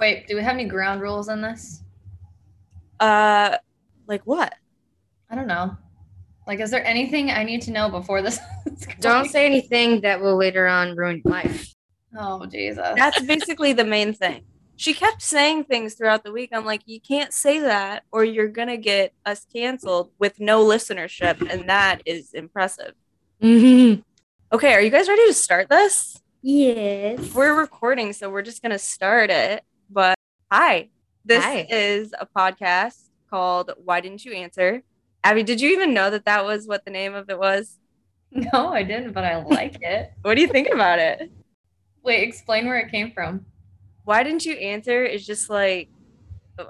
Wait, do we have any ground rules on this? Uh, like what? I don't know. Like, is there anything I need to know before this? Don't say anything that will later on ruin your life. Oh Jesus. That's basically the main thing. She kept saying things throughout the week. I'm like, you can't say that, or you're gonna get us canceled with no listenership, and that is impressive. Okay, are you guys ready to start this? Yes. We're recording, so we're just gonna start it. Hi, this Hi. is a podcast called "Why Didn't You Answer." Abby, did you even know that that was what the name of it was? no, I didn't, but I like it. What do you think about it? Wait, explain where it came from. why didn't you answer is just like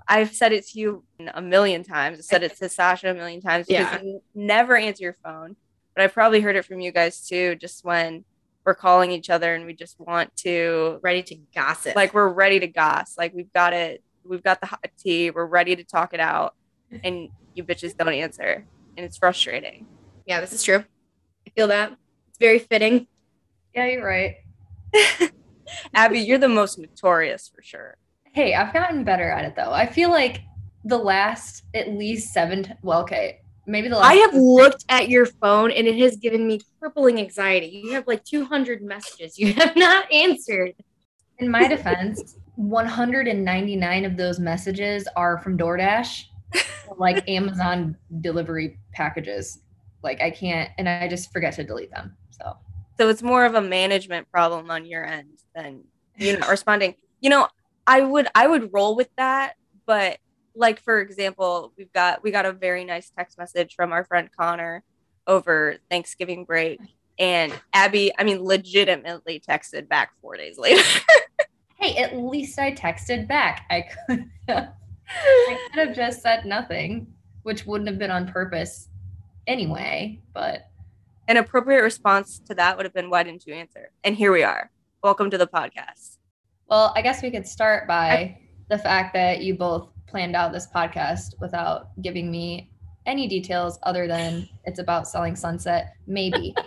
I've said it to you a million times. I said it to Sasha a million times because Yeah. you never answer your phone. But I probably heard it from you guys too, just when we're calling each other and we just want to Ready to gossip. like we're ready to goss. Like we've got it, we've got the hot tea, we're ready to talk it out, and you bitches don't answer. And it's frustrating. yeah, this is true. I feel that. It's very fitting. Yeah, you're right. Abby, you're the most notorious for sure. Hey, I've gotten better at it though. I feel like the last at least seven. T- well, okay, maybe the last. I have looked at your phone and it has given me crippling anxiety. You have like 200 messages you have not answered. In my defense, 199 of those messages are from DoorDash, or, like Amazon delivery packages. Like I can't, and I just forget to delete them. So So it's more of a management problem on your end than you not responding. You know, I would I would roll with that, but like for example, we've got we got a very nice text message from our friend Connor over Thanksgiving break. And Abby, I mean, legitimately texted back four days later. hey, at least I texted back. I could, I could have just said nothing, which wouldn't have been on purpose anyway. But An appropriate response to that would have been, "Why didn't you answer?" And here we are. Welcome to the podcast. well, I guess we could start by the fact that you both planned out this podcast without giving me any details other than it's about selling sunset, maybe.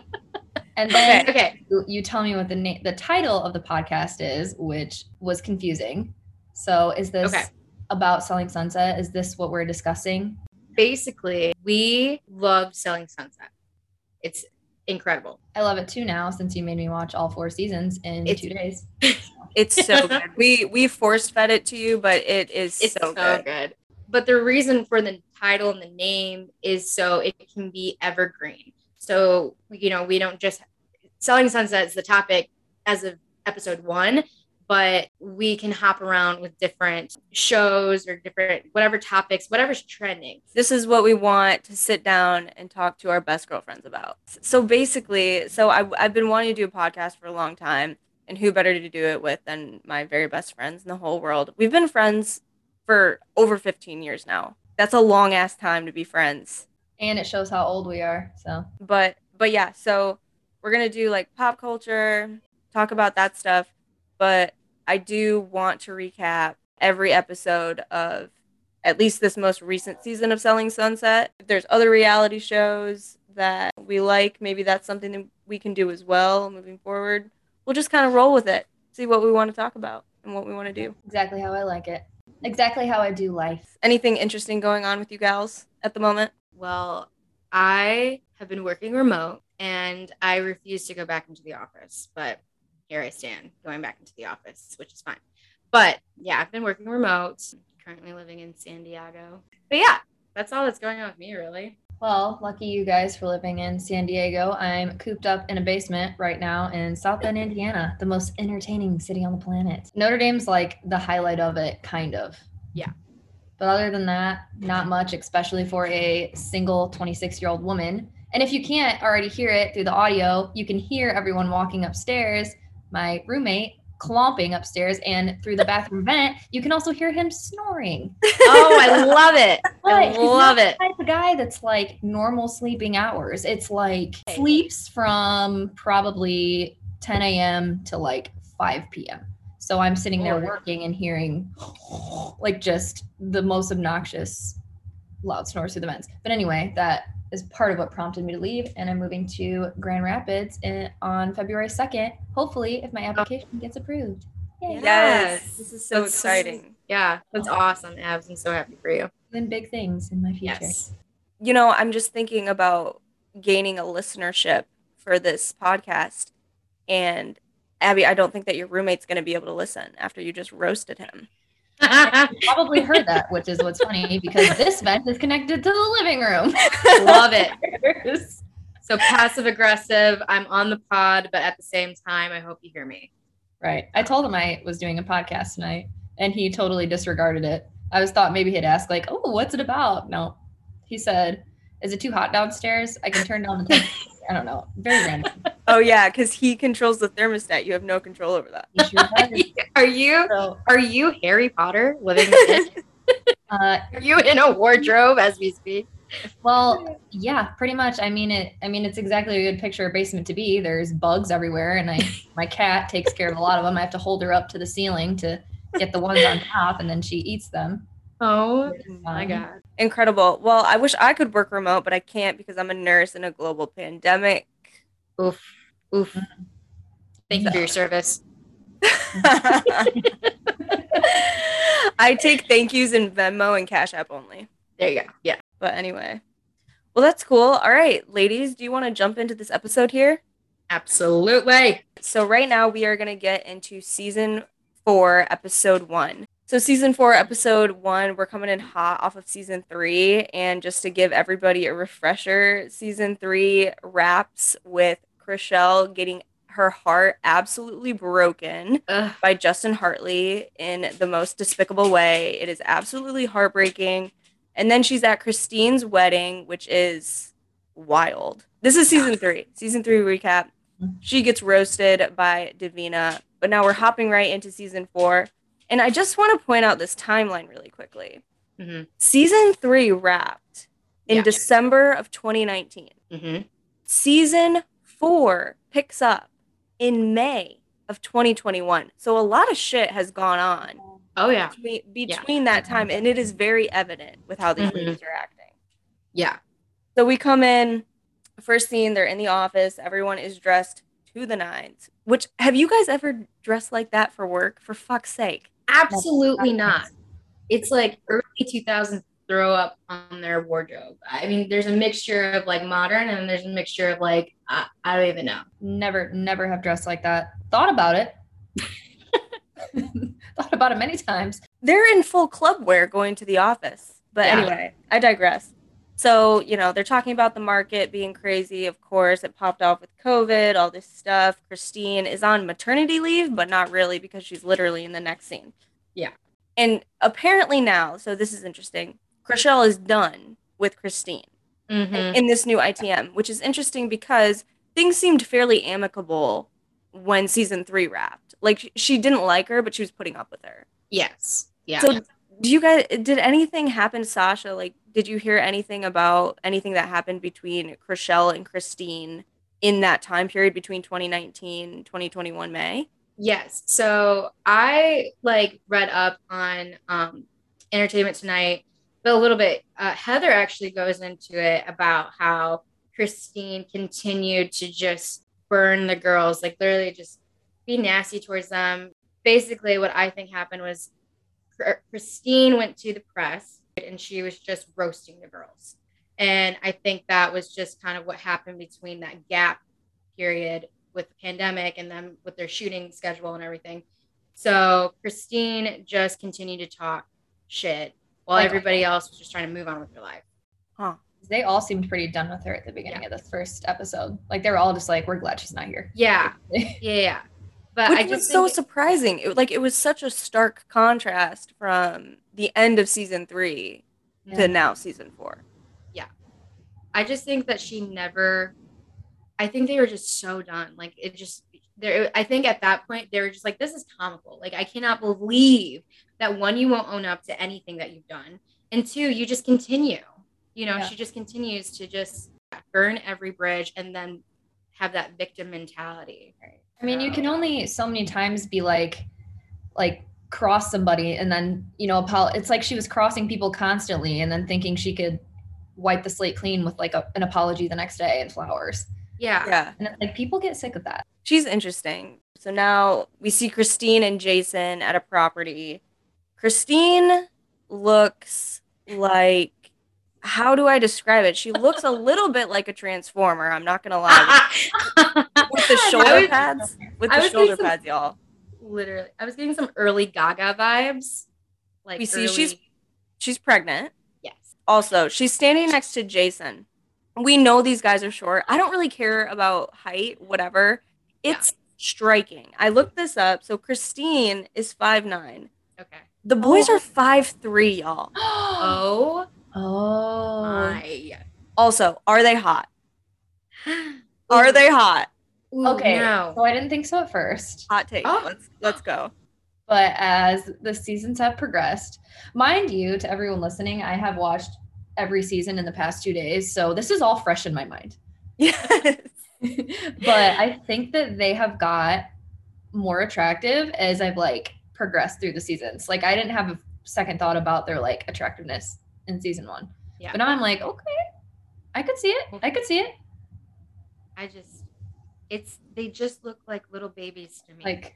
And then Okay. you- you tell me what the name the title of the podcast is which was confusing so is this Okay. about selling sunset is this what we're discussing Basically, we love selling sunset. It's incredible. i love it too now since you made me watch all four seasons in It's- two days It's so good. We we force fed it to you, but it is It's so, good. good. But the reason for the title and the name is so it can be evergreen. So, you know, we don't just selling sunset is the topic as of episode one, but we can hop around with different shows or different whatever topics, whatever's trending. this is what we want to sit down and talk to our best girlfriends about. So basically, so I, I've been wanting to do a podcast for a long time, and who better to do it with than my very best friends in the whole world? We've been friends for over 15 years now. That's a long ass time to be friends. and it shows how old we are so But but yeah, so we're gonna do like pop culture, talk about that stuff. But I do want to recap every episode of at least this most recent season of Selling Sunset. If there's other reality shows that we like, maybe that's something that we can do as well moving forward. We'll just kind of roll with it, see what we want to talk about and what we want to do. exactly how i like it exactly how i do life Anything interesting going on with you gals at the moment? Well, I have been working remote and I refuse to go back into the office, but here I stand going back into the office, which is fine. But yeah, I've been working remote, currently living in San Diego. But yeah, that's all that's going on with me, really. Well lucky you guys for living in san diego i'm cooped up in a basement right now in south bend indiana the most entertaining city on the planet notre dame's like the highlight of it kind of Yeah. But other than that, not much, especially for a single 26 year old woman. And if you can't already hear it through the audio, you can hear everyone walking upstairs, my roommate clomping upstairs, and through the bathroom vent, you can also hear him snoring. Oh, I love it. I love it. the type of guy that's like normal sleeping hours. It's like sleeps from probably 10 a.m. to like 5 p.m. So I'm sitting there oh. working and hearing like just the most obnoxious loud snores through the vents. But anyway, that is part of what prompted me to leave. And I'm moving to Grand Rapids in, on February 2nd, hopefully, if my application gets approved. Yes. This is so That's- exciting. Yeah, that's awesome, Abs. I'm so happy for you. Doing big things in my future. Yes. You know, I'm just thinking about gaining a listenership for this podcast. And Abby, I don't think that your roommate's going to be able to listen after you just roasted him. Probably heard that, which is what's funny because this vent is connected to the living room. Love it. So passive aggressive. I'm on the pod, but at the same time, I hope you hear me. Right. I told him I was doing a podcast tonight and he totally disregarded it. I was thought maybe he'd ask, like, oh, what's it about? No. He said, Is it too hot downstairs? I can turn down the. I don't know. Very random. Oh, yeah, because he controls the thermostat. You have no control over that. He sure does. Are you So, are you Harry Potter living in uh, Are you in a wardrobe as we speak? well, yeah, pretty much. I mean it. I mean it's exactly a good picture of a basement to be. There's bugs everywhere, and I my cat takes care of a lot of them. I have to hold her up to the ceiling to get the ones on top, and then she eats them. Oh my god. Incredible. Well, I wish I could work remote, but I can't because I'm a nurse in a global pandemic. Oof. Oof. Mm-hmm. Thank you for your service. I take thank yous in Venmo and Cash App only. There you go. Yeah. But anyway. Well, that's cool. All right, ladies, do you want to jump into this episode here? Absolutely. So, right now, we are going to get into season four, episode one. So, season four, episode one, we're coming in hot off of season three. And just to give everybody a refresher, season three wraps with Chrishell getting her heart absolutely broken Ugh. by Justin Hartley in the most despicable way. It is absolutely heartbreaking. And then she's at Christine's wedding, which is wild. This is season three. Season three recap. She gets roasted by Davina. But now we're hopping right into season four. And I just want to point out this timeline really quickly. Mhm. Season three wrapped in Yeah. December of 2019. Mm-hmm. Season four picks up in May of 2021. So a lot of shit has gone on Oh yeah. between, between that time, and it is very evident with how these Mhm. ladies are acting. Yeah. So we come in, first scene, they're in the office. Everyone is dressed to the nines. Which have you guys ever dressed like that for work? For fuck's sake. Absolutely not. It's like early 2000s throw up on their wardrobe. I mean, there's a mixture of like modern and there's a mixture of like, I, I don't even know. Never, never have dressed like that. Thought about it. Thought about it many times. they're in full club wear going to the office. But Yeah. anyway, I digress. So, you know, they're talking about the market being crazy. Of course, it popped off with COVID, all this stuff. Christine is on maternity leave, but not really because she's literally in the next scene. Yeah. And apparently now, so this is interesting, Chrishell is done with Christine Mm-hmm. in this new ITM, which is interesting because things seemed fairly amicable when season three wrapped. Like she didn't like her, but she was putting up with her. Yes. Yeah. So do you guys did anything happen, to Sasha? Like, did you hear anything about anything that happened between Chrishell and Christine in that time period between 2019 2021 May? Yes. So I like read up on um, Entertainment Tonight, but a little bit. Uh, Heather actually goes into it about how Christine continued to just burn the girls, like literally just be nasty towards them. Basically, what I think happened was Christine went to the press and she was just roasting the girls. And I think that was just kind of what happened between that gap period with the pandemic and then with their shooting schedule and everything. So Christine just continued to talk shit while Like- everybody else was just trying to move on with their life. Huh. They all seemed pretty done with her at the beginning of this first episode. Like they were all just like, "We're glad she's not here." Yeah, yeah, yeah. But Which I was just so think, surprising. It, like it was such a stark contrast from the end of season three to now season four. Yeah, I just think that she never. I think they were just so done. Like it just there. I think at that point they were just like, "This is comical." Like I cannot believe that one, you won't own up to anything that you've done, and two, you just continue. You know, Yeah. she just continues to just burn every bridge and then have that victim mentality. right? I mean, you can only so many times be like, like cross somebody and then you know, it's like she was crossing people constantly and then thinking she could wipe the slate clean with like a, an apology the next day and flowers. Yeah. Yeah. And it's like people get sick of that. She's interesting. So now we see Christine and Jason at a property. Christine looks like how do I describe it? She looks a little bit like a transformer. I'm not gonna lie. With the shoulder pads, with the shoulder some- pads, y'all. Literally, I was getting some early Gaga vibes. Like We see she's she's pregnant. yes. Also, she's standing next to Jason. We know these guys are short. I don't really care about height, whatever. It's striking. I looked this up. So Christine is five nine. Okay. The boys Oh. are five three, y'all. Oh oh. my. Also, are they hot? Are they hot? Ooh, Okay. No. So I didn't think so at first. Hot take. Oh. Let's let's go. But as the seasons have progressed, mind you, to everyone listening, I have watched every season in the past two days. So this is all fresh in my mind. Yes. but I think that they have got more attractive as I've like progressed through the seasons. Like I didn't have a second thought about their like attractiveness in season one. Yeah. But now I'm like, okay, I could see it. I could see it. I just, it's they just look like little babies to me. Like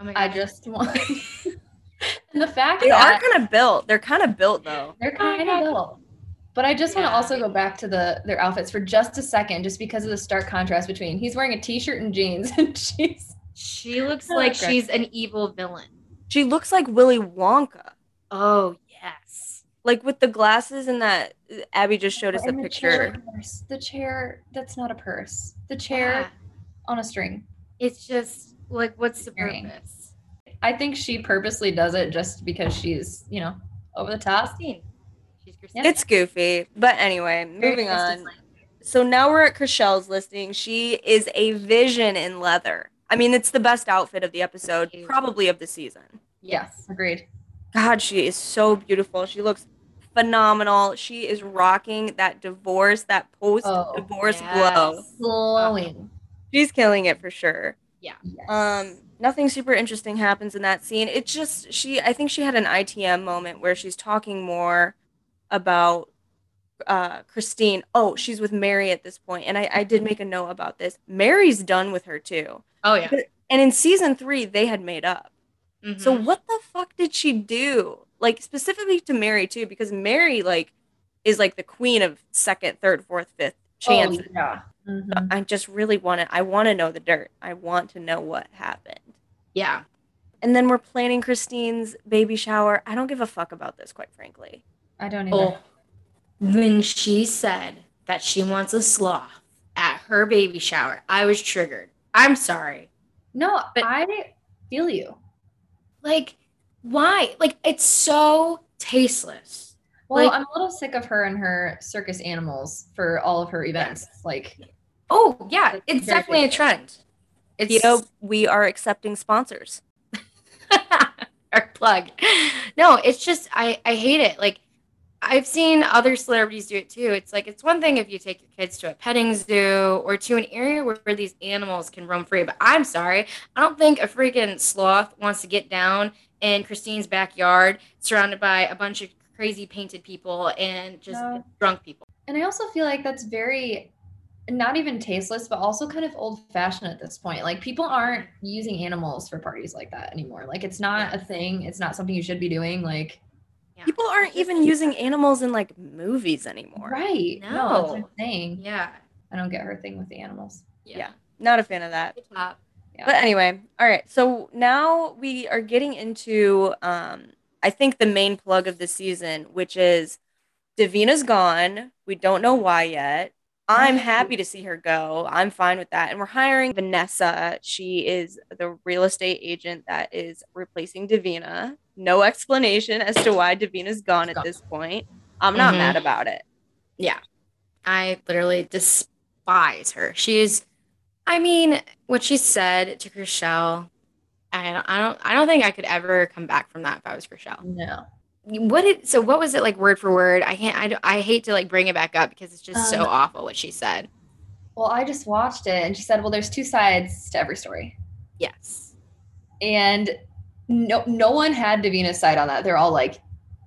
oh my I just want and the fact They are kind of built. They're kind of built though. they're kind of built. But I just want to also go back to the their outfits for just a second, just because of the stark contrast between he's wearing a t-shirt and jeans and she's she looks like okay. she's an evil villain. She looks like Willy Wonka. Oh yes. Like with the glasses and that Abby just showed us a And the chair picture. purse. The chair that's not a purse. The chair Yeah. on a string. It's just like, what's the Earring. purpose? I think she purposely does it just because she's, you know, over the top. Christine. She's Christine. It's goofy. But anyway, moving on. So now we're at Chrishell's listing. She is a vision in leather. I mean, it's the best outfit of the episode, probably of the season. Yes, agreed. God, she is so beautiful. She looks phenomenal. She is rocking that divorce, that post divorce glow. yes. Glowing. She's killing it for sure. Yes. Um, nothing super interesting happens in that scene. It's just she. I think she had an ITM moment where she's talking more about uh, Christine. Oh, she's with Mary at this point, and I, I did make a note about this. Mary's done with her too, Oh yeah. and in season three they had made up. So Mhm. what the fuck did she do? Like specifically to Mary too, because Mary like is like the queen of second, third, fourth, fifth chances. Oh, yeah. Mhm. I just really want to. I want to know the dirt. I want to know what happened. yeah. And then we're planning Christine's baby shower. I don't give a fuck about this, quite frankly. I don't either. Oh, when she said that she wants a sloth at her baby shower, I was triggered. I'm sorry. No, But- I feel you. Like, why? Like, it's so tasteless. Well, Like- I'm a little sick of her and her circus animals for all of her events. Like, Oh yeah, It's it's definitely a trend. It's Keto, we are accepting sponsors. our plug. No, it's just I I hate it. Like I've seen other celebrities do it too. It's like it's one thing if you take your kids to a petting zoo or to an area where, where these animals can roam free, but I'm sorry, I don't think a freaking sloth wants to get down in Christine's backyard surrounded by a bunch of crazy painted people and just No. drunk people. and I also feel like that's very not even tasteless, but also kind of old fashioned at this point. Like, people aren't using animals for parties like that anymore. Like, it's not a thing. It's not something you should be doing. Like, Yeah. People aren't even using animals in like movies anymore. right? No, that's No. saying. Yeah. I don't get her thing with the animals. Yeah. Not a fan of that. Yeah. But anyway, all right. So now we are getting into um I think the main plug of the season, which is Davina's gone. We don't know why yet. I'm happy to see her go. I'm fine with that. And we're hiring Vanessa. She is the real estate agent that is replacing Davina. No explanation as to why Davina's gone at this point. I'm not Mhm. mad about it. Yeah. I literally despise her. She's I mean, what she said to Chrishell, I don't I don't I don't think I could ever come back from that if I was Chrishell. No. What did so what was it like word for word? I can't I, I hate to like bring it back up because it's just so Um, awful what she said. Well, I just watched it and she said, well, there's two sides to every story. Yes. And no no one had Davina's side on that. They're all like,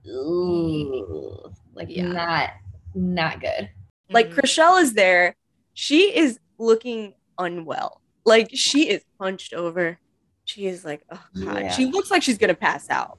ooh, like Yeah. not not good. Like Mhm. Chrishell is there. She is looking unwell. Like she is hunched over. She is like, oh god. Yeah. She looks like she's gonna pass out.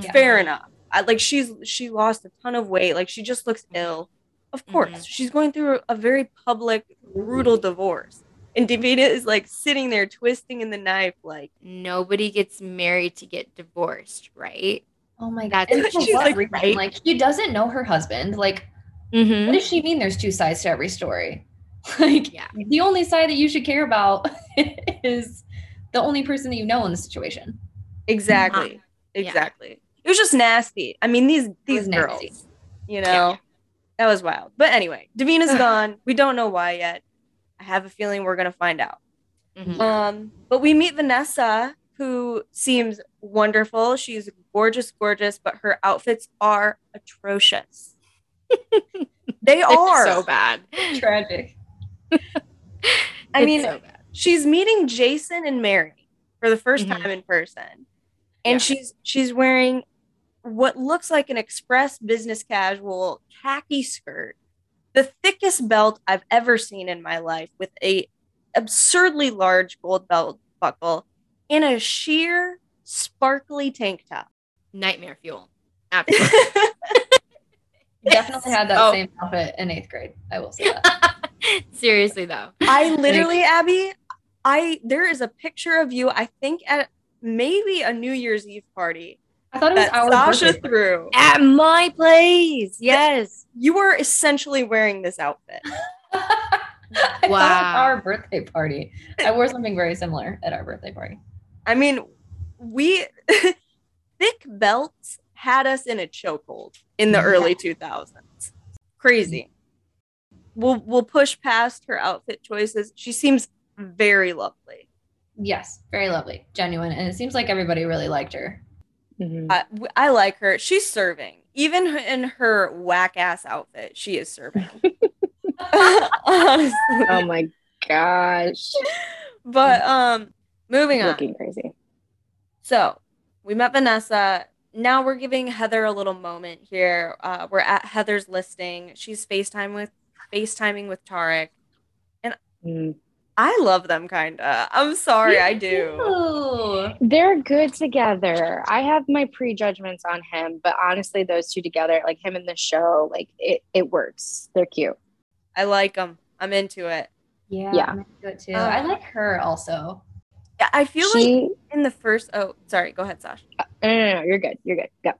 Yeah. Fair enough. I, like she's she lost a ton of weight. Like she just looks ill. Of course, Mhm. she's going through a very public, brutal divorce. And Davina is like sitting there twisting in the knife, like Nobody gets married to get divorced, right? Oh my god. That's And she's what like, reason? right? Like she doesn't know her husband. Like, Mm-hmm. what does she mean there's two sides to every story? Like Yeah. the only side that you should care about is the only person that you know in the situation. exactly, Yeah. exactly. It was just nasty. I mean, these these girls, nasty. you know, that was wild. But anyway, Davina's gone. We don't know why yet. I have a feeling we're gonna find out. Mhm. Um, but we meet Vanessa, who seems wonderful. She's gorgeous, gorgeous, but her outfits are atrocious. they are. so bad. Tragic. I It's mean, so bad. She's meeting Jason and Mary for the 1st Mhm. time in person, and Yeah. she's she's wearing what looks like an express business casual khaki skirt, the thickest belt I've ever seen in my life, with a absurdly large gold belt buckle, and a sheer sparkly tank top. nightmare fuel. Absolutely. Definitely had that Oh. same outfit in eighth grade. I will say that. Seriously though. I literally, Abby, I there is a picture of you. I think at maybe a New Year's Eve party I thought it was our Sasha birthday. threw. At my place. Yes. You were essentially wearing this outfit. I thought it was Wow. our birthday party. I wore something very similar at our birthday party. I mean, we thick belts had us in a chokehold in the Yeah. early 2000s. Crazy. We'll we'll push past her outfit choices. She seems very lovely. Yes, very lovely, genuine, and it seems like everybody really liked her. I like her. She's serving. Even in her whack ass outfit, she is serving. Honestly. Oh my gosh. But um moving on. Looking crazy. So we met Vanessa. Now we're giving Heather a little moment here. Uh, we're at Heather's listing. She's FaceTime with FaceTiming with Tarek. Mm. I love them kinda. I'm sorry, I do. Ooh. They're good together. I have my prejudgments on him, but honestly, those two together, like him and the show, like it, it works. They're cute. I like them. I'm into it. Yeah, Yeah. I'm into it too. Uh, I like her also. Yeah, I feel like in the first oh sorry, go ahead, Sasha. no, no, no, you're good. You're good. Go.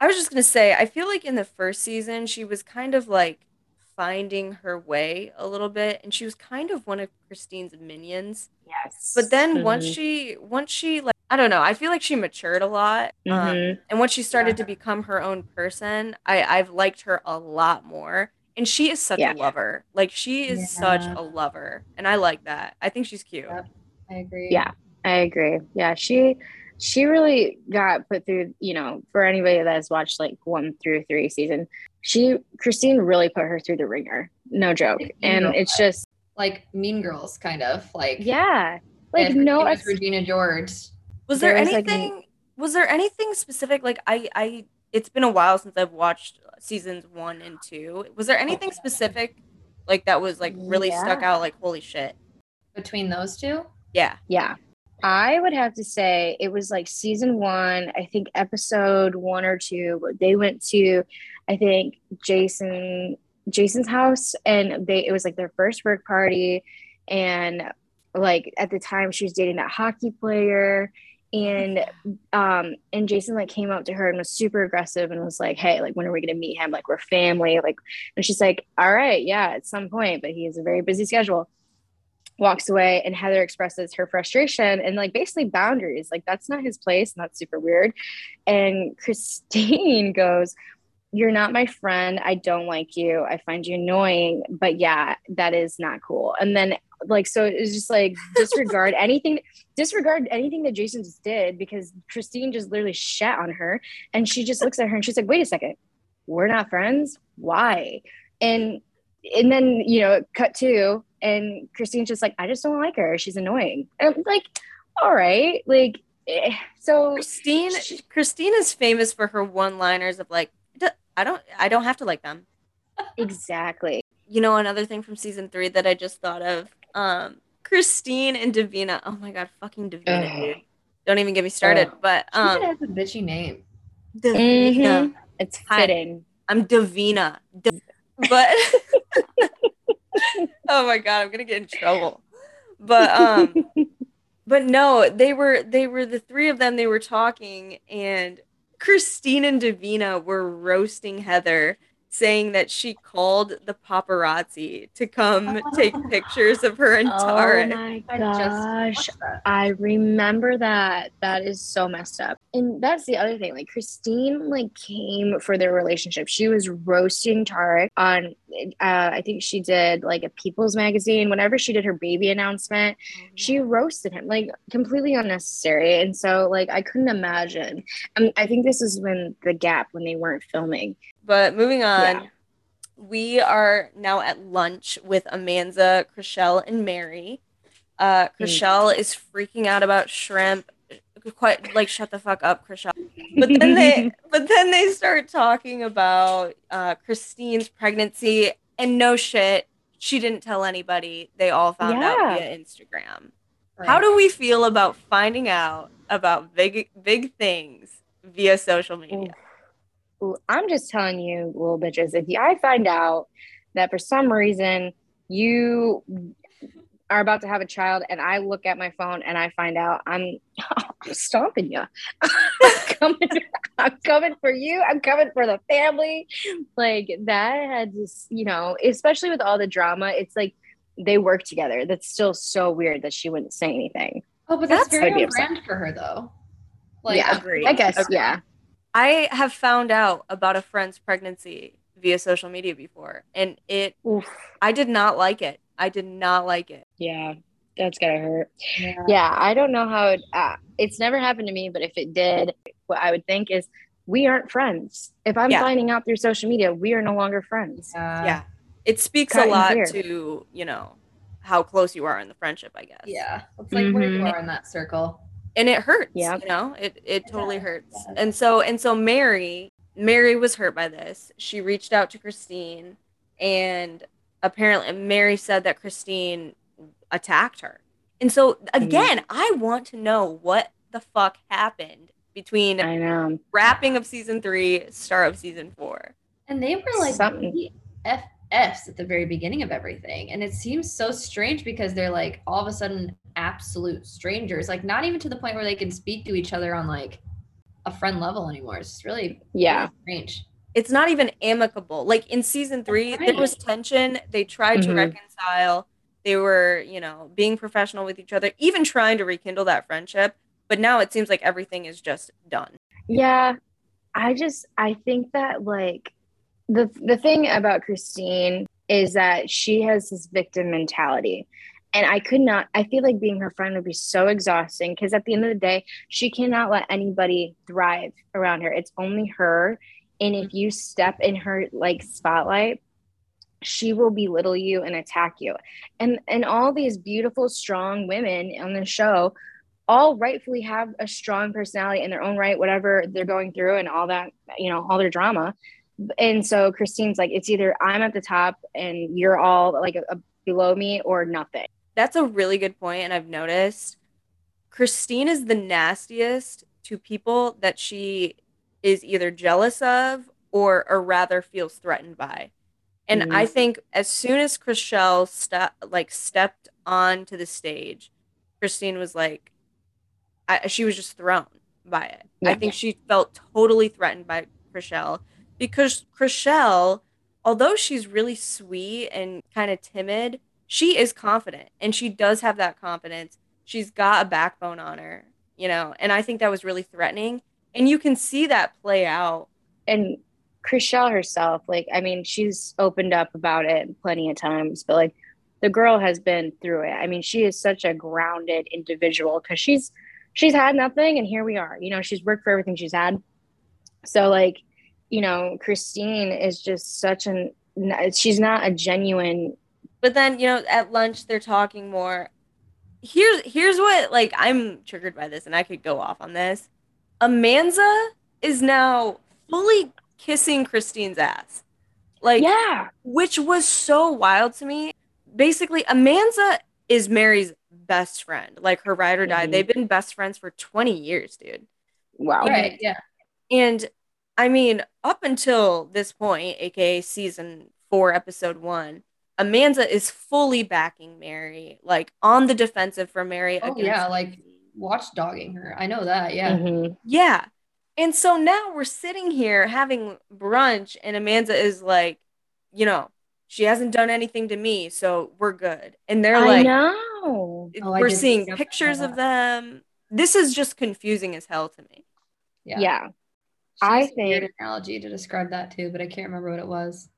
I was just gonna say, I feel like in the first season, she was kind of like finding her way a little bit, and she was kind of one of Christine's minions. Yes. But then once Mhm. she, once she like, I don't know, I feel like she matured a lot, um, Mhm. and once she started Yeah. to become her own person, I I've liked her a lot more, and she is such Yeah. a lover. Like she is such a lover, and I like that. I think she's cute. Yep. I agree. Yeah. I agree. Yeah, she she really got put through, you know, for anybody that has watched like one through three season, she Christine really put her through the ringer. No joke. Mean And Girl it's just Like Mean Girls, kind of like yeah. Like no ex- Regina George. Was there There was, like, anything? was there anything specific? Like I, I, it's been a while since I've watched seasons one and two. Was there anything specific, like that was like really stuck out? Like holy shit! between those two. Yeah. Yeah. I would have to say it was like season one, I think episode one or two. They went to, I think, Jason Jason's house and they it was like their first work party. And like at the time she was dating that hockey player. And um and Jason like came up to her and was super aggressive and was like, Hey, like when are we gonna meet him? Like we're family. Like and she's like, All right, yeah, at some point, but he has a very busy schedule walks away and Heather expresses her frustration and like basically boundaries. Like that's not his place. And that's super weird. And Christine goes, You're not my friend. I don't like you. I find you annoying. But yeah, that is not cool. And then like so it's just like disregard anything disregard anything that Jason just did because Christine just literally shat on her and she just looks at her and she's like, wait a second, we're not friends? Why? And and then you know cut to and christine's just like i just don't like her she's annoying and i'm like all right like eh. so Christine, Christine is famous for her one-liners of like, "D- I don't, I don't have to like them. exactly You know, another thing from season three that I just thought of. Um, Christine and Davina. Oh my god, fucking Davina, Ugh. dude. Don't even get me started. But She um, has a bitchy name. Davina. Mhm. It's Hi. fitting. I'm Davina. Da- but oh my god, I'm gonna get in trouble. But um, but no, they were they were the three of them. They were talking, and Christine and Davina were roasting Heather, saying that she called the paparazzi to come take pictures of her and Tarek. Oh my gosh. I remember that. That is so messed up. And that's the other thing. Like Christine like came for their relationship. She was roasting Tarek on uh I think she did like a People's magazine. Whenever she did her baby announcement, she roasted him like completely unnecessary. And so like I couldn't imagine. Um, I think this is when the gap when they weren't filming. But moving on, Yeah. we are now at lunch with Amanza, Chrishell, and Mary. Uh, Chrishell is freaking out about shrimp. Quite like shut the fuck up, Chrishell. But then they, but then they start talking about uh, Christine's pregnancy, and no shit, she didn't tell anybody. They all found out via Instagram. How do we feel about finding out about big big things via social media? Ooh, I'm just telling you, little bitches, if I find out that for some reason you are about to have a child and I look at my phone and I find out I'm, I'm stomping you. I'm, coming, I'm coming for you. I'm coming for the family. Like that had just, you know, especially with all the drama, it's like they work together. That's still so weird that she wouldn't say anything. Oh, but that's, That's- very I'd on upset. brand for her, though. Like, Yeah, Agreed. I guess, Agreed. yeah. I have found out about a friend's pregnancy via social media before, and it Oof. I did not like it. I did not like it. Yeah, that's gotta hurt. yeah. Yeah, I don't know how it, uh, it's never happened to me, but if it did, what I would think is we aren't friends. If I'm Yeah. finding out through social media, we are no longer friends. Yeah. yeah, it speaks cut a lot clear. to you know how close you are in the friendship, I guess. Yeah. It's like where you Mhm. are in that circle. and it hurts. Yeah. you know, it it totally does, hurts. it. And so and so Mary Mary was hurt by this. She reached out to Christine, and apparently Mary said that Christine attacked her. And so again, I want to know what the fuck happened between I know. wrapping of season three, start of season four. And they were like Something. FFs at the very beginning of everything. And it seems so strange because they're like all of a sudden absolute strangers, like not even to the point where they can speak to each other on like a friend level anymore. It's really, Yeah. really strange. It's not even amicable. Like in season three, there was tension. They tried to Mhm. reconcile. They were, you know, being professional with each other, even trying to rekindle that friendship. But now it seems like everything is just done. Yeah. I just I think that like the the thing about Christine is that she has this victim mentality. And I could not I feel like being her friend would be so exhausting because at the end of the day, she cannot let anybody thrive around her. It's only her. And if mm-hmm. you step in her like spotlight, she will belittle you and attack you. And and all these beautiful, strong women on the show all rightfully have a strong personality in their own right, whatever they're going through and all that, you know, all their drama. And so Christine's like, it's either I'm at the top and you're all like a, a below me or nothing. That's a really good point, and I've noticed Christine is the nastiest to people that she is either jealous of or or rather feels threatened by. And Mhm. I think as soon as Chrishell ste- like stepped onto the stage, Christine was like, I, she was just thrown by it. I think she felt totally threatened by Chrishell because Chrishell, although she's really sweet and kind of timid, she is confident and she does have that confidence. She's got a backbone on her, you know, and I think that was really threatening. And you can see that play out. And Chrishell herself, like, I mean, she's opened up about it plenty of times, but like the girl has been through it. I mean, she is such a grounded individual because she's she's had nothing and here we are. You know, she's worked for everything she's had. So like, you know, Christine is just such an she's not a genuine But then, you know, at lunch they're talking more. Here's here's what like I'm triggered by this and I could go off on this. Amanza is now fully kissing Christine's ass. Like Yeah. which was so wild to me. Basically, Amanza is Mary's best friend, like her ride or die. Mhm. They've been best friends for 20 years, dude. Wow. Right. Yeah. And I mean, up until this point, aka season four, episode one, Amanza is fully backing Mary, like on the defensive for Mary. Oh, against yeah, like- watchdogging her. I know that. Yeah. Mhm. yeah. And so now we're sitting here having brunch, and Amanza is like, you know, she hasn't done anything to me, so we're good. And they're I like, know. Oh, we're did seeing pick up on pictures of them. This is just confusing as hell to me. Yeah. She I used a weird analogy to describe that too, but I can't remember what it was.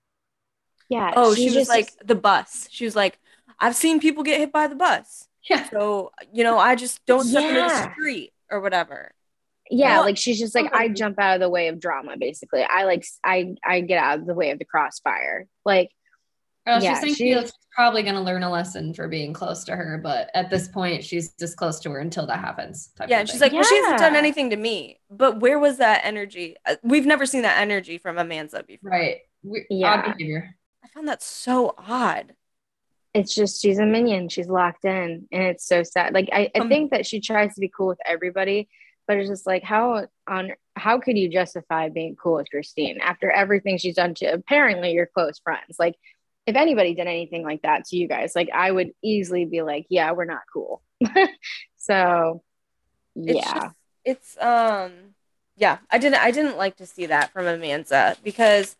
Yeah. Oh, she, was just- like the bus. She was like, I've seen people get hit by the bus. Yeah. So, you know, I just don't step into the street or whatever. Yeah, Well, like she's just like I jump out of the way of drama. Basically, I like I I get out of the way of the crossfire. Like Oh, Yeah, she's saying she- probably going to learn a lesson for being close to her, but at this point, she's just close to her until that happens. Yeah. And she's thing. like, well, she hasn't done anything to me. But where was that energy? Uh, We've never seen that energy from a Amanza before. right. We- Yeah. Odd behavior. I found that so odd. it's just she's a minion. She's locked in, and it's so sad. Like I, I Um, think that she tries to be cool with everybody, but it's just like how on how could you justify being cool with Christine after everything she's done to apparently your close friends? Like if anybody did anything like that to you guys, like I would easily be like, yeah, we're not cool. so It's yeah, just- it's um yeah, I didn't I didn't like to see that from Amanza because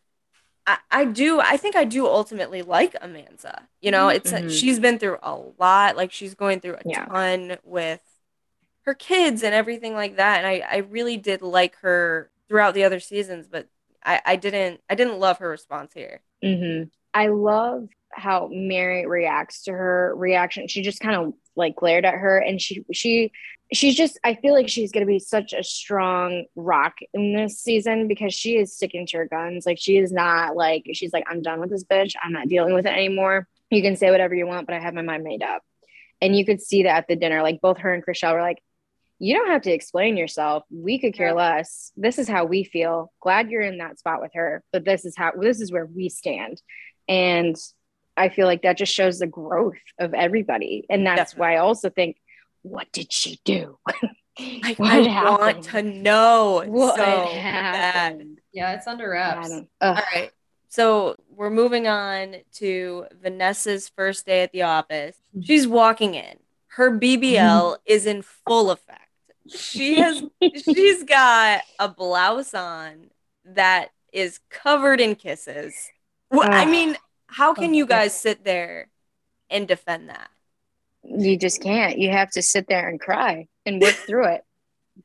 I, I do I think I do ultimately like Amanza. You know, it's Mhm. she's been through a lot. Like she's going through a Yeah. ton with her kids and everything like that. And I, I really did like her throughout the other seasons, but I, I didn't I didn't love her response here. hmm I love how Mary reacts to her reaction. She just kind of like glared at her, and she she she's just. I feel like she's gonna be such a strong rock in this season because she is sticking to her guns. Like she is not like she's like I'm done with this bitch. I'm not dealing with it anymore. You can say whatever you want, but I have my mind made up. And you could see that at the dinner. Like both her and Chrishell were like, you don't have to explain yourself. We could care less. This is how we feel. Glad you're in that spot with her, but this is how this is where we stand. And I feel like that just shows the growth of everybody. And that's why I also think, what did she do? I, What I happened? want to know What so bad. happened? Yeah, it's under wraps. All right. So we're moving on to Vanessa's first day at the office. Mm-hmm. She's walking in. Her BBL mm-hmm. is in full effect. She has she's got a blouse on that is covered in kisses. Well, I ah. mean, how oh, can you guys sit there and defend that? You just can't. You have to sit there and cry and work through it.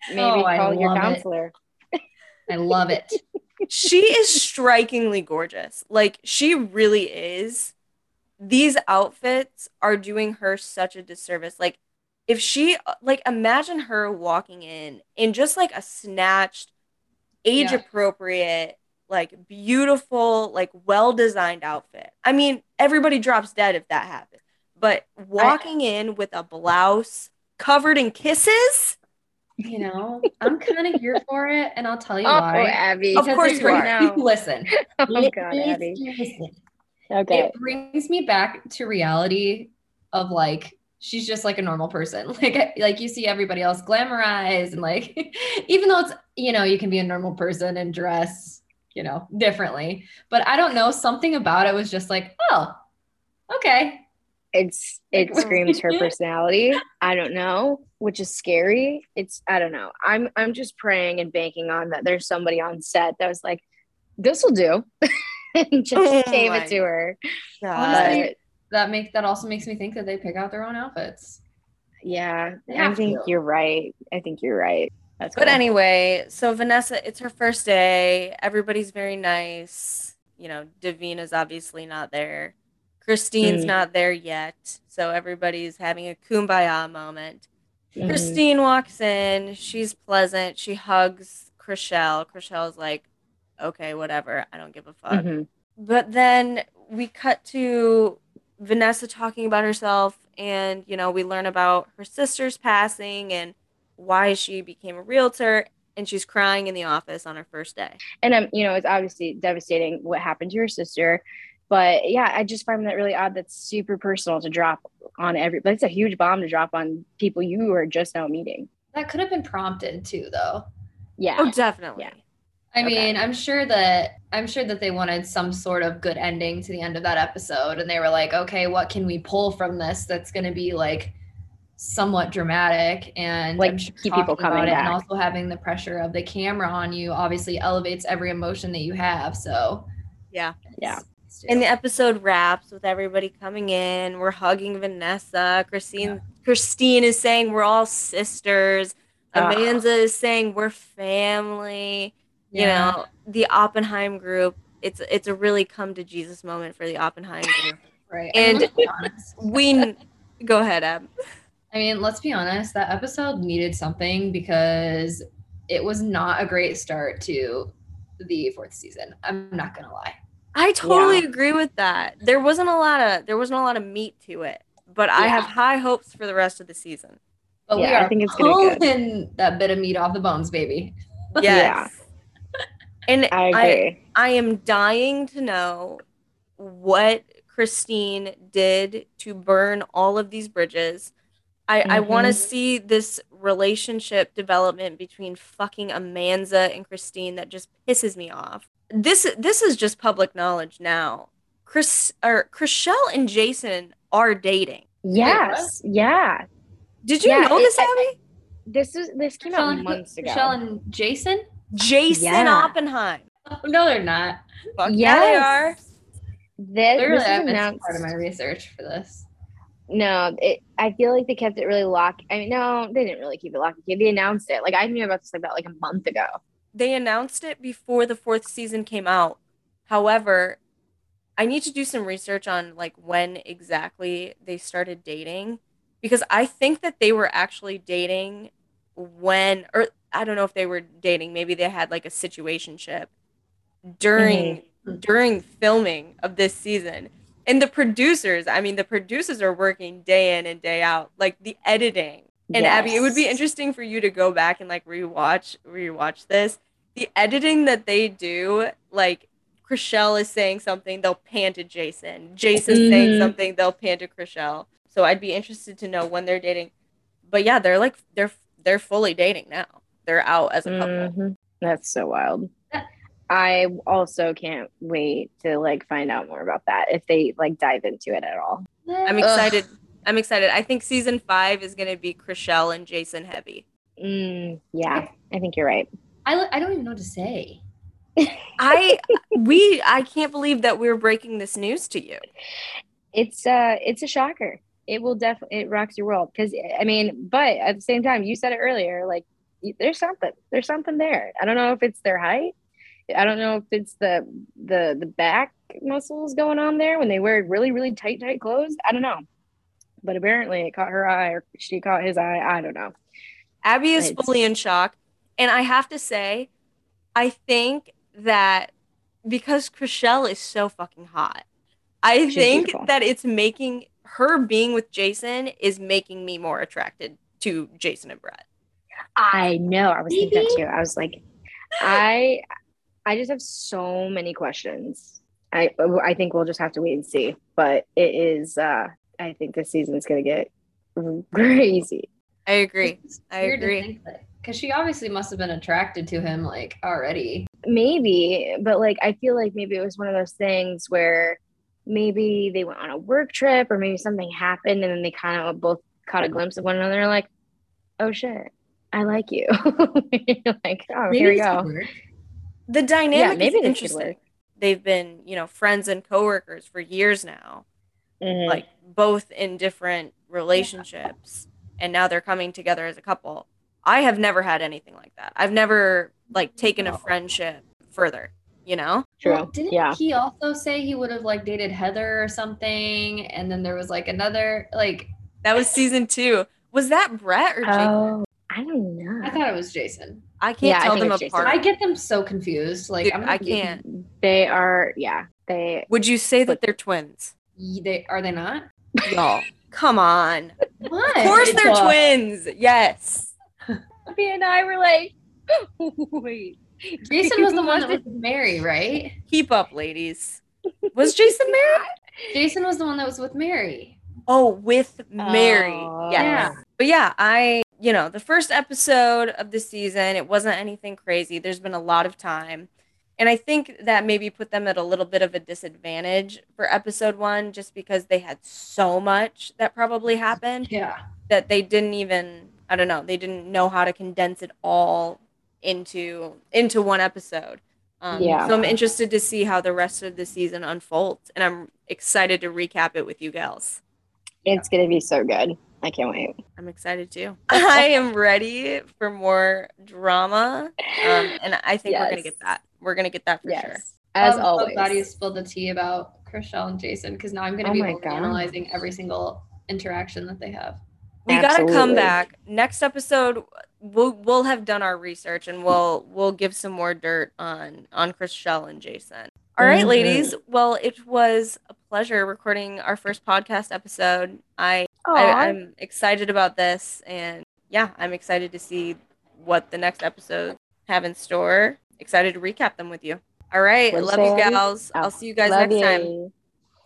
Maybe Oh, I call your love it. counselor. I love it. she is strikingly gorgeous. Like she really is. These outfits are doing her such a disservice. Like if she like imagine her walking in in just like a snatched age Yeah. appropriate like beautiful like well designed outfit. I mean, everybody drops dead if that happens. But walking in with a blouse covered in kisses? You know, I'm kind of here for it, and I'll tell you Oh, why. Of Abby. of course right now Listen. Oh, God, Abby. listen. Okay. It brings me back to reality of like she's just like a normal person. Like like you see everybody else glamorized and like even though it's you know you can be a normal person and dress you know differently, but I don't know something about it was just like oh okay. It's it screams her personality. I don't know which is scary. It's i don't know. I'm i'm just praying and banking on that there's somebody on set that was like this will do. And just Oh gave my it to her. Honestly, but that make that also makes me think that they pick out their own outfits. yeah i think to. you're right i think you're right that's But cool. anyway, so Vanessa, it's her first day. Everybody's very nice. You know, Davina's obviously not there. Christine's Mm. not there yet. So everybody's having a kumbaya moment. Mhm. Christine walks in. She's pleasant. She hugs Chrishell. Chrishell's like, okay, whatever. I don't give a fuck. Mhm. But then we cut to Vanessa talking about herself, and you know, we learn about her sister's passing and why she became a realtor, and she's crying in the office on her first day. and um, you know it's obviously devastating what happened to her sister But yeah, I just find that really odd. That's super personal to drop on every. That's a huge bomb to drop on people you are just now meeting. That could have been prompted too, though. Yeah. Oh, definitely. Yeah. I Okay. mean, I'm sure that I'm sure that they wanted some sort of good ending to the end of that episode, and they were like, okay, what can we pull from this that's going to be like somewhat dramatic and Like, sure keep people talking about coming it, and also having the pressure of the camera on you obviously elevates every emotion that you have. So Yeah. Yeah. And the episode wraps with everybody coming in. We're hugging Vanessa. Christine Christine is saying we're all sisters. Amanza is saying we're family. You Yeah. know, the Oppenheim group. It's it's a really come to Jesus moment for the Oppenheim group. right. and- And let's be honest. We go ahead, Ab. I mean, let's be honest, that episode needed something because it was not a great start to the fourth season. I'm not gonna lie. I totally agree with that. There wasn't a lot of there wasn't a lot of meat to it, but I have high hopes for the rest of the season. But we Yeah, I are think it's gonna be good. pulling that bit of meat off the bones, baby. Yes. And I I, agree. I am dying to know what Christine did to burn all of these bridges. I, I mm-hmm. want to see this relationship development between fucking Amanza and Christine that just pisses me off. This this is just public knowledge now. Chris or Chrishell and Jason are dating. yes. Yeah. Did you Yeah, know it- this, I- Abby? This was this came Michelle out and, months ago. Michelle and Jason? Jason Yeah. Oppenheim. Oh, no, they're not. Fuck yeah, they are. This, Clearly, this I was missed announced. part of my research for this. No, it. I feel like they kept it really locked. I mean, no, they didn't really keep it locked. They announced it. Like I knew about this like about like a month ago. they announced it before the fourth season came out. However, I need to do some research on like when exactly they started dating because I think that they were actually dating when or I don't know if they were dating, maybe they had like a situationship during during filming of this season. And the producers, I mean the producers are working day in and day out. Like the editing and Abby, it would be interesting for you to go back and like rewatch rewatch this. The editing that they do, like Chrishell is saying something, they'll pan to Jason. Jason's saying Mhm. something, they'll pan to Chrishell. So I'd be interested to know when they're dating. But yeah, they're like they're they're fully dating now. They're out as a couple. Mhm. That's so wild. I also can't wait to like find out more about that if they like dive into it at all. I'm Ugh. excited. I'm excited. I think season five is gonna be Chrishell and Jason heavy. Mm, yeah, I think you're right. I, I don't even know what to say. I we I can't believe that we're breaking this news to you. It's uh, it's a shocker. It will definitely it rocks your world because I mean, but at the same time, you said it earlier. Like, there's something. There's something there. I don't know if it's their height. I don't know if it's the the the back muscles going on there when they wear really really tight tight clothes. I don't know, but apparently it caught her eye or she caught his eye. I don't know. Abby is It's- fully in shock. And I have to say, I think that because Chrishell is so fucking hot, I She's think beautiful. that it's making her being with Jason is making me more attracted to Jason and Brett. I know. I was thinking that too. I was like, I I just have so many questions. I I think we'll just have to wait and see. But it is uh I think this season's gonna get crazy. I agree. I agree. to think that because she obviously must have been attracted to him like already. Maybe, but like I feel like maybe it was one of those things where maybe they went on a work trip or maybe something happened and then they kind of both caught a glimpse of one another like, oh shit, I like you. Like, oh, here we go. The dynamic yeah, maybe is interesting. They've been, you know, friends and coworkers for years now. Mhm. like both in different relationships and now they're coming together as a couple i have never had anything like that i've never like taken a friendship further you know True. Well, didn't yeah. he also say he would have like dated Heather or something? And then there was like another like that was season two was that brett or jason Oh, I don't know. I thought it was Jason. i can't Yeah, I tell think them it's Jason. apart I get them so confused. Like Dude, I'm I can't. They are, yeah. They would you say that they're twins They are they not? y'all come on What? of course It's they're a- twins yes me and I were like, wait. Jason was the one that was with Mary, right? keep up ladies Was Jason married? Jason was the one that was with Mary. Oh, with Mary. Oh. yes. Yeah. But yeah, I, you know, the first episode of the season, it wasn't anything crazy. There's been a lot of time. And I think that maybe put them at a little bit of a disadvantage for episode one, just because they had so much that probably happened Yeah. that they didn't even, I don't know, they didn't know how to condense it all into into one episode. Um, Yeah. So I'm interested to see how the rest of the season unfolds, and I'm excited to recap it with you gals. It's gonna be so good. I can't wait. I'm excited too. I am ready for more drama, um, and I think we're gonna get that. We're gonna get that for sure. As I'm always. so glad you spilled the tea about Chrishell and Jason because now I'm going to Oh be analyzing every single interaction that they have. We gotta come back next episode. We'll we'll have done our research and we'll we'll give some more dirt on on Chrishell and Jason. All right, Mhm. ladies. Well, it was a pleasure recording our first podcast episode. I, I I'm excited about this, and yeah, I'm excited to see what the next episode have in store. Excited to recap them with you. All right, What'd love you you say? gals. Oh, I'll see you guys Love next time. you.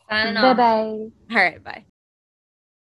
Signing Bye bye. All right, bye.